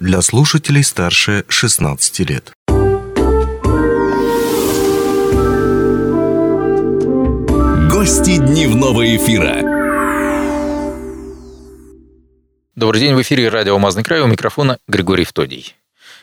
для слушателей старше 16 лет. Гости дневного эфира. Добрый день, в эфире радио «Алмазный край», у микрофона Григорий Втодий.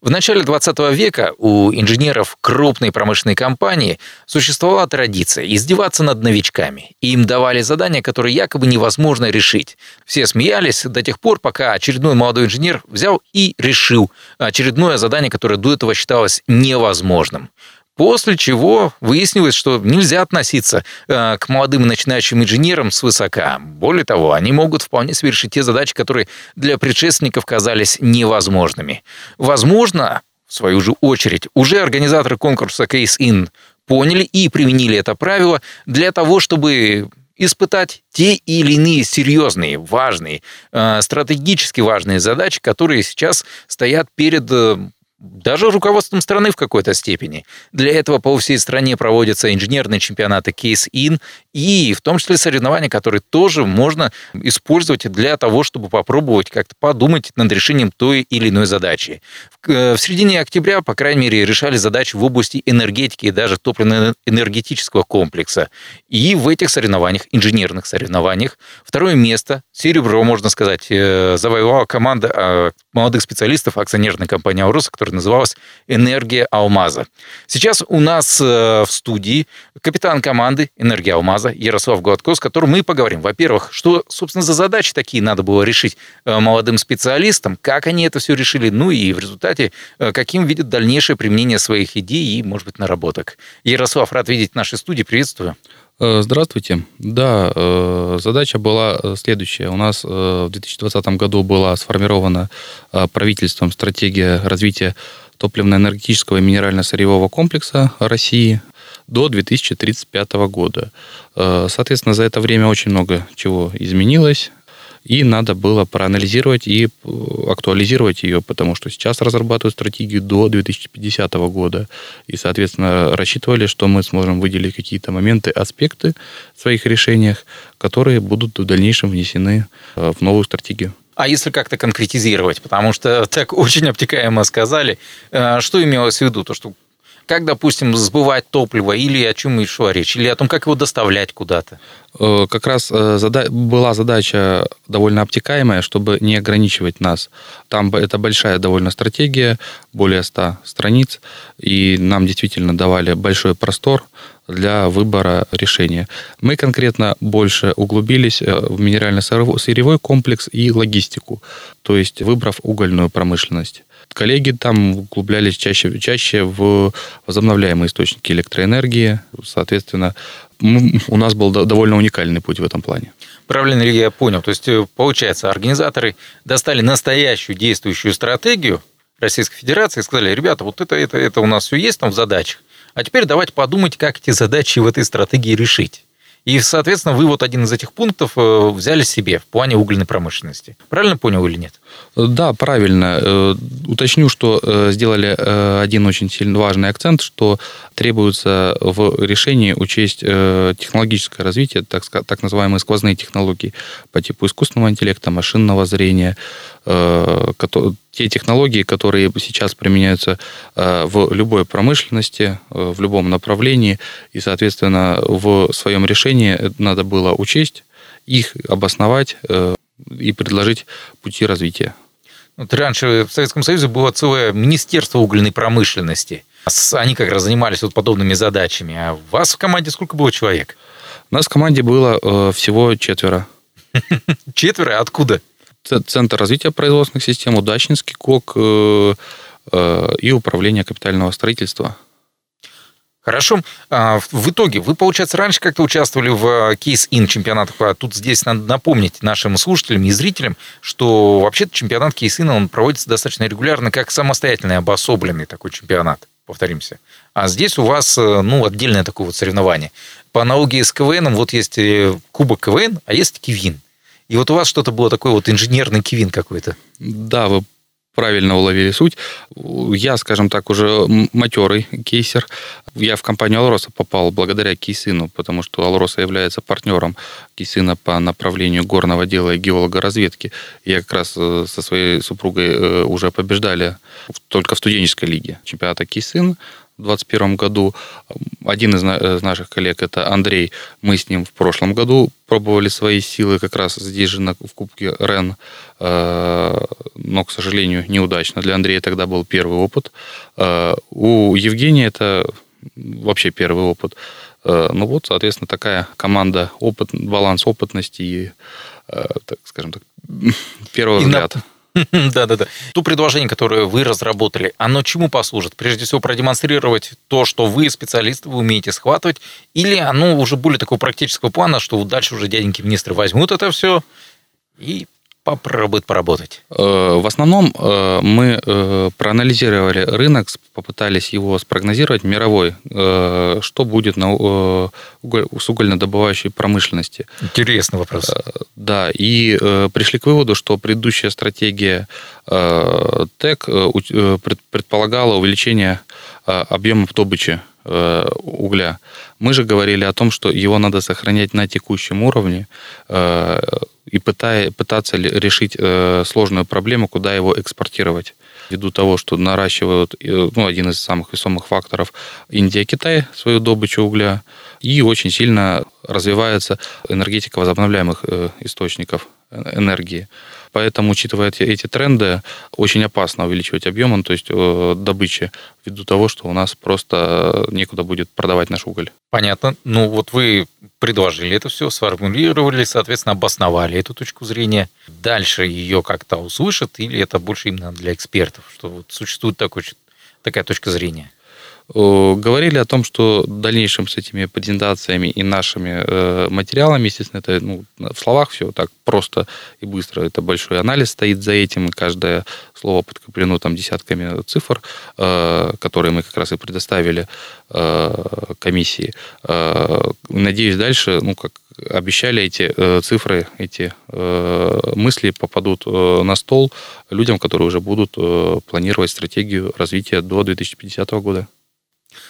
В начале 20 века у инженеров крупной промышленной компании существовала традиция издеваться над новичками. Им давали задания, которые якобы невозможно решить. Все смеялись до тех пор, пока очередной молодой инженер взял и решил очередное задание, которое до этого считалось невозможным. После чего выяснилось, что нельзя относиться э, к молодым начинающим инженерам свысока. Более того, они могут вполне совершить те задачи, которые для предшественников казались невозможными. Возможно, в свою же очередь, уже организаторы конкурса Case In поняли и применили это правило для того, чтобы испытать те или иные серьезные, важные, э, стратегически важные задачи, которые сейчас стоят перед э, даже руководством страны в какой-то степени. Для этого по всей стране проводятся инженерные чемпионаты Case-In и в том числе соревнования, которые тоже можно использовать для того, чтобы попробовать как-то подумать над решением той или иной задачи. В э, середине октября, по крайней мере, решали задачи в области энергетики и даже топливно-энергетического комплекса. И в этих соревнованиях, инженерных соревнованиях, второе место, серебро, можно сказать, э, завоевала команда э, молодых специалистов акционерной компании «Ауроса», которая называлась «Энергия Алмаза». Сейчас у нас в студии капитан команды «Энергия Алмаза» Ярослав Гладко, с которым мы поговорим. Во-первых, что, собственно, за задачи такие надо было решить молодым специалистам, как они это все решили, ну и в результате результате, э, каким видит дальнейшее применение своих идей и, может быть, наработок. Ярослав, рад видеть в нашей студии. Приветствую. Э, здравствуйте. Да, э, задача была следующая. У нас в 2020 году была сформирована правительством стратегия развития топливно-энергетического и минерально-сырьевого комплекса России до 2035 года. Соответственно, за это время очень много чего изменилось и надо было проанализировать и э, актуализировать ее, потому что сейчас разрабатывают стратегию до 2050 года, и, соответственно, рассчитывали, что мы сможем выделить какие-то моменты, аспекты в своих решениях, которые будут в дальнейшем внесены э, в новую стратегию. А если как-то конкретизировать, потому что так очень обтекаемо сказали, э, что имелось в виду? То, что как, допустим, сбывать топливо или о чем еще речь, или о том, как его доставлять куда-то? Э, как раз э, была задача довольно обтекаемая, чтобы не ограничивать нас. Там это большая довольно стратегия, более 100 страниц, и нам действительно давали большой простор для выбора решения. Мы конкретно больше углубились э, в минерально-сырьевой комплекс и логистику, то есть выбрав угольную промышленность. Коллеги там углублялись чаще, чаще в возобновляемые источники электроэнергии. Соответственно, у нас был довольно уникальный путь в этом плане. Правильно ли я понял? То есть, э, получается, организаторы достали настоящую действующую стратегию Российской Федерации и сказали, ребята, вот это, это, это у нас все есть там в задачах, а теперь давайте подумать, как эти задачи в этой стратегии решить. И, соответственно, вы вот один из этих пунктов э, взяли себе в плане угольной промышленности. Правильно понял или нет? Да, правильно. Э, уточню, что э, сделали один очень сильно важный акцент, что требуется в решении учесть технологическое развитие, так, называемые сквозные технологии по типу искусственного интеллекта, машинного зрения, те технологии, которые сейчас применяются э, в любой промышленности, э, в любом направлении, и, соответственно, в своем решении надо было учесть, их обосновать э, и предложить пути развития. Вот раньше в Советском Союзе было целое Министерство угольной промышленности. Они как раз занимались вот подобными задачами. А у вас в команде сколько было человек? У нас в команде было всего четверо. Четверо? Откуда? Центр развития производственных систем, Удачнинский КОК э, э, и Управление капитального строительства. Хорошо. А, в итоге, вы, получается, раньше как-то участвовали в кейс-ин чемпионатах. А тут здесь надо напомнить нашим слушателям и зрителям, что вообще-то чемпионат кейс-ина, он проводится достаточно регулярно, как самостоятельный, обособленный такой чемпионат, повторимся. А здесь у вас, э, ну, отдельное такое вот соревнование. По аналогии с КВН, вот есть Кубок КВН, а есть Кивин. И вот у вас что-то было такое вот инженерный кивин какой-то. Да, вы правильно уловили суть. Я, скажем так, уже матерый кейсер. Я в компанию Алроса попал благодаря Кейсыну, потому что Алроса является партнером Кейсына по направлению горного дела и геологоразведки. Я как раз э, со своей супругой э, уже побеждали только в студенческой лиге чемпионата Кейсын в 2021 году. Один из наших коллег, это Андрей, мы с ним в прошлом году пробовали свои силы как раз здесь же на, в Кубке РЕН, э, но, к сожалению, неудачно. Для Андрея тогда был первый опыт. Э, у Евгения это вообще первый опыт. Э, ну вот, соответственно, такая команда, опыт, баланс опытности и, так скажем так, первый взгляд. На Да-да-да. То предложение, которое вы разработали, оно чему послужит? Прежде всего, продемонстрировать то, что вы специалисты, вы умеете схватывать, или оно уже более такого практического плана, что дальше уже дяденьки министры возьмут это все и попробует поработать? Э, в основном э, мы э, проанализировали рынок, попытались его спрогнозировать мировой, что будет на, с угольнодобывающей промышленности. Интересный вопрос. Да, и пришли к выводу, что предыдущая стратегия ТЭК предполагала увеличение объемов добычи угля. Мы же говорили о том, что его надо сохранять на текущем уровне, и пытая, пытаться решить э, сложную проблему, куда его экспортировать. Ввиду того, что наращивают э, ну, один из самых весомых факторов Индия, Китай свою добычу угля, и очень сильно развивается энергетика возобновляемых э, источников энергии. Поэтому, учитывая эти, эти тренды, очень опасно увеличивать объем, ну, то есть э, добычи, ввиду того, что у нас просто некуда будет продавать наш уголь. Понятно. Ну вот вы предложили это все, сформулировали, соответственно, обосновали эту точку зрения. Дальше ее как-то услышат или это больше именно для экспертов, что вот существует такой, такая точка зрения? Э, говорили о том, что в дальнейшем с этими презентациями и нашими э, материалами, естественно, это ну, в словах все так просто и быстро. Это большой анализ стоит за этим, и каждое слово подкреплено там десятками цифр, э, которые мы как раз и предоставили комиссии. Надеюсь, дальше, ну, как обещали эти цифры, эти мысли попадут на стол людям, которые уже будут планировать стратегию развития до 2050 года.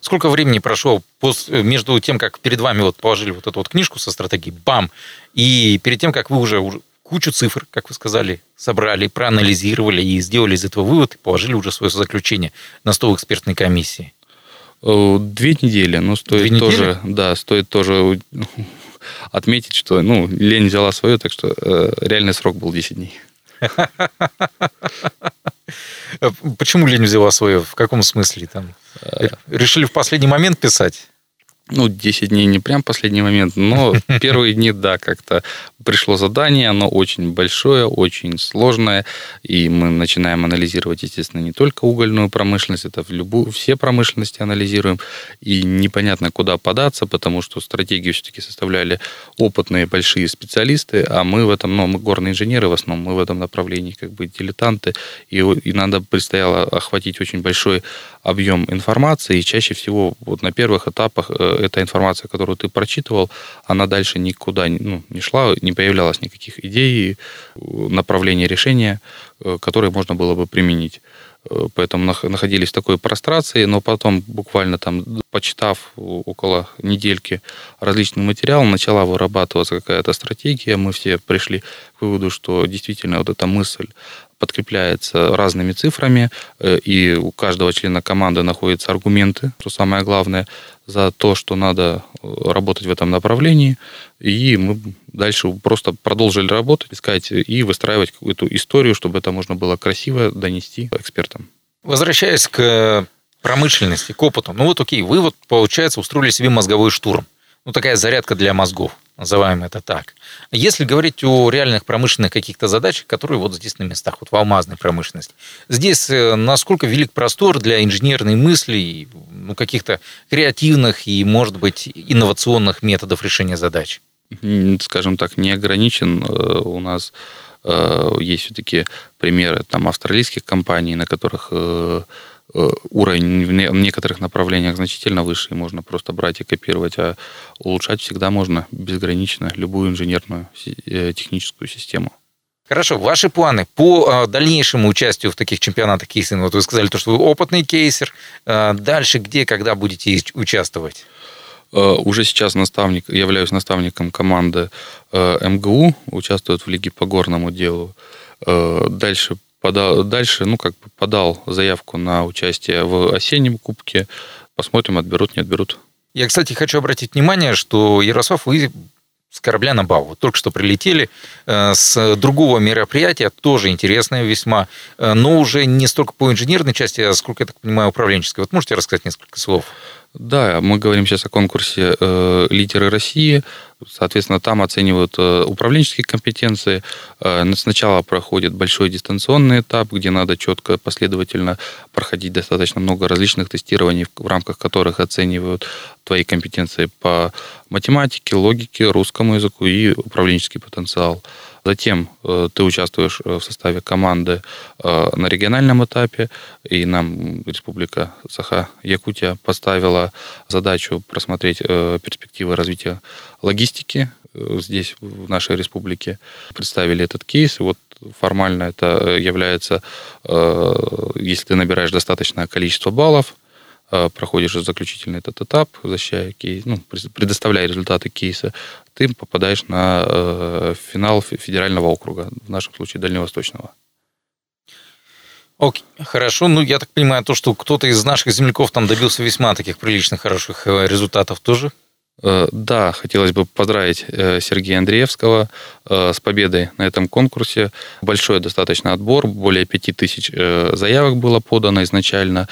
Сколько времени прошло после, между тем, как перед вами вот положили вот эту вот книжку со стратегией, бам, и перед тем, как вы уже, кучу цифр, как вы сказали, собрали, проанализировали и сделали из этого вывод, и положили уже свое заключение на стол экспертной комиссии? Э, две недели, но стоит Две тоже, недели? да, стоит тоже отметить, что, ну, лень взяла свое, так что э, реальный срок был 10 дней. Почему лень взяла свое? В каком смысле там? Э, решили в последний момент писать? Ну, 10 дней не прям последний момент, но первые дни, да, как-то пришло задание, оно очень большое, очень сложное, и мы начинаем анализировать, естественно, не только угольную промышленность, это в любую, все промышленности анализируем, и непонятно, куда податься, потому что стратегию все-таки составляли опытные большие специалисты, а мы в этом, ну, мы горные инженеры в основном, мы в этом направлении как бы дилетанты, и, и надо предстояло охватить очень большой объем информации, и чаще всего вот на первых этапах э, эта информация, которую ты прочитывал, она дальше никуда ну, не шла, не появлялось никаких идей, направления решения, э, которые можно было бы применить. Э, поэтому находились в такой прострации, но потом, буквально там, почитав около недельки различный материал, начала вырабатываться какая-то стратегия. Мы все пришли к выводу, что действительно вот эта мысль подкрепляется разными цифрами, э, и у каждого члена команды находятся аргументы, что самое главное, за то, что надо э, работать в этом направлении. И мы дальше просто продолжили работать, искать и выстраивать какую-то историю, чтобы это можно было красиво донести экспертам. Возвращаясь к промышленности, к опыту. Ну вот окей, вы вот, получается, устроили себе мозговой штурм. Ну такая зарядка для мозгов называем это так. Если говорить о реальных промышленных каких-то задачах, которые вот здесь на местах, вот в алмазной промышленности, здесь э, насколько велик простор для инженерной мысли, ну, каких-то креативных и, может быть, инновационных методов решения задач? Скажем так, не ограничен. Э, у нас э, есть все-таки примеры там, австралийских компаний, на которых уровень в некоторых направлениях значительно выше, и можно просто брать и копировать, а улучшать всегда можно безгранично любую инженерную э, техническую систему. Хорошо, ваши планы по дальнейшему участию в таких чемпионатах Case-IN? Вот вы сказали, то, что вы опытный кейсер. Дальше где, когда будете участвовать? Уже сейчас наставник, являюсь наставником команды МГУ, участвует в Лиге по горному делу. Дальше подал, дальше, ну, как бы подал заявку на участие в осеннем кубке. Посмотрим, отберут, не отберут. Я, кстати, хочу обратить внимание, что Ярослав, вы с корабля на бал. Вот только что прилетели э, с другого мероприятия, тоже интересное весьма, э, но уже не столько по инженерной части, а сколько, я так понимаю, управленческой. Вот можете рассказать несколько слов? Да, мы говорим сейчас о конкурсе э, «Лидеры России». Соответственно, там оценивают э, управленческие компетенции. Э, сначала проходит большой дистанционный этап, где надо четко, последовательно проходить достаточно много различных тестирований, в рамках которых оценивают твои компетенции по математике, логике, русскому языку и управленческий потенциал. Затем э, ты участвуешь э, в составе команды э, на региональном этапе, и нам Республика Саха-Якутия поставила задачу просмотреть перспективы развития логистики здесь, в нашей республике. Представили этот кейс, вот формально это является, если ты набираешь достаточное количество баллов, проходишь заключительный этот этап, защищая кейс, ну, предоставляя результаты кейса, ты попадаешь на финал федерального округа, в нашем случае дальневосточного. Окей, хорошо. Ну, я так понимаю, то, что кто-то из наших земляков там добился весьма таких приличных, хороших э, результатов тоже? Э, да, хотелось бы поздравить Сергея Андреевского с победой на этом конкурсе. Большой достаточно отбор, более пяти тысяч заявок было подано изначально.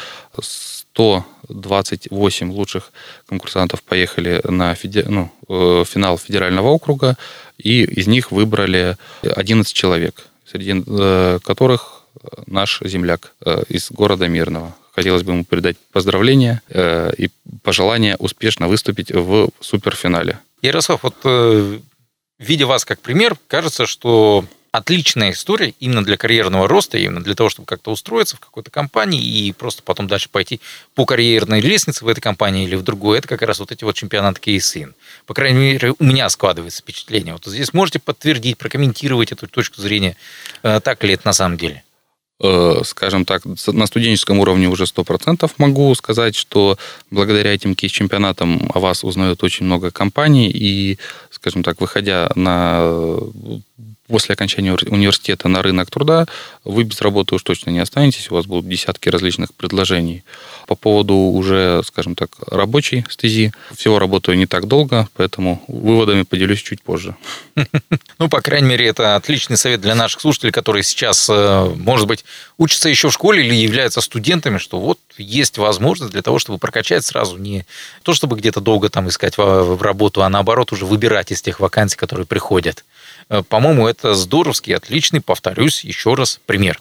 128 лучших конкурсантов поехали на феде... ну, э, финал федерального округа, и из них выбрали 11 человек, среди э, которых наш земляк э, из города Мирного. Хотелось бы ему передать поздравления и пожелания успешно выступить в суперфинале. Ярослав, вот видя вас как пример, кажется, что отличная история именно для карьерного роста, именно для того, чтобы как-то устроиться в какой-то компании и просто потом дальше пойти по карьерной лестнице в этой компании или в другой. Это как раз вот эти вот чемпионаты кейсин. По крайней мере, у меня складывается впечатление. Вот здесь можете подтвердить, прокомментировать эту точку зрения. Э, так ли это на самом деле? Э, скажем так, на студенческом уровне уже 100% могу сказать, что благодаря этим кейс-чемпионатам о вас узнают очень много компаний, и, скажем так, выходя на после окончания университета на рынок труда вы без работы уж точно не останетесь, у вас будут десятки различных предложений. По поводу уже, скажем так, рабочей стези, всего работаю не так долго, поэтому выводами поделюсь чуть позже. Ну, по крайней мере, это отличный совет для наших слушателей, которые сейчас, э, может быть, учатся еще в школе или являются студентами, что вот есть возможность для того, чтобы прокачать сразу не то, чтобы где-то долго там искать в работу, а наоборот уже выбирать из тех вакансий, которые приходят. Э, по-моему, это здоровский, отличный, повторюсь, еще раз пример.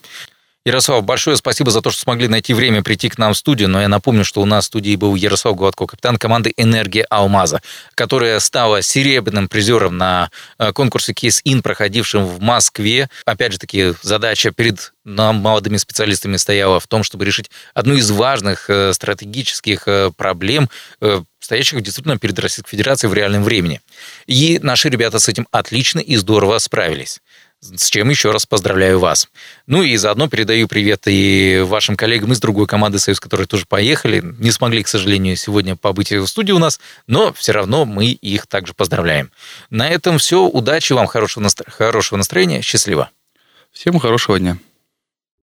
Ярослав, большое спасибо за то, что смогли найти время прийти к нам в студию. Но я напомню, что у нас в студии был Ярослав Гладко, капитан команды «Энергия Алмаза», которая стала серебряным призером на э, конкурсе Кейс-Ин, проходившем в Москве. Опять же таки, задача перед нам, молодыми специалистами, стояла в том, чтобы решить одну из важных э, стратегических проблем, стоящих действительно перед Российской Федерацией в реальном времени. И наши ребята с этим отлично и здорово справились. С чем еще раз поздравляю вас. Ну и заодно передаю привет и вашим коллегам из другой команды «Союз», которые тоже поехали. Не смогли, к сожалению, сегодня побыть в студии у нас, но все равно мы их также поздравляем. На этом все. Удачи вам, хорошего, настро... хорошего настроения. Счастливо. Всем хорошего дня.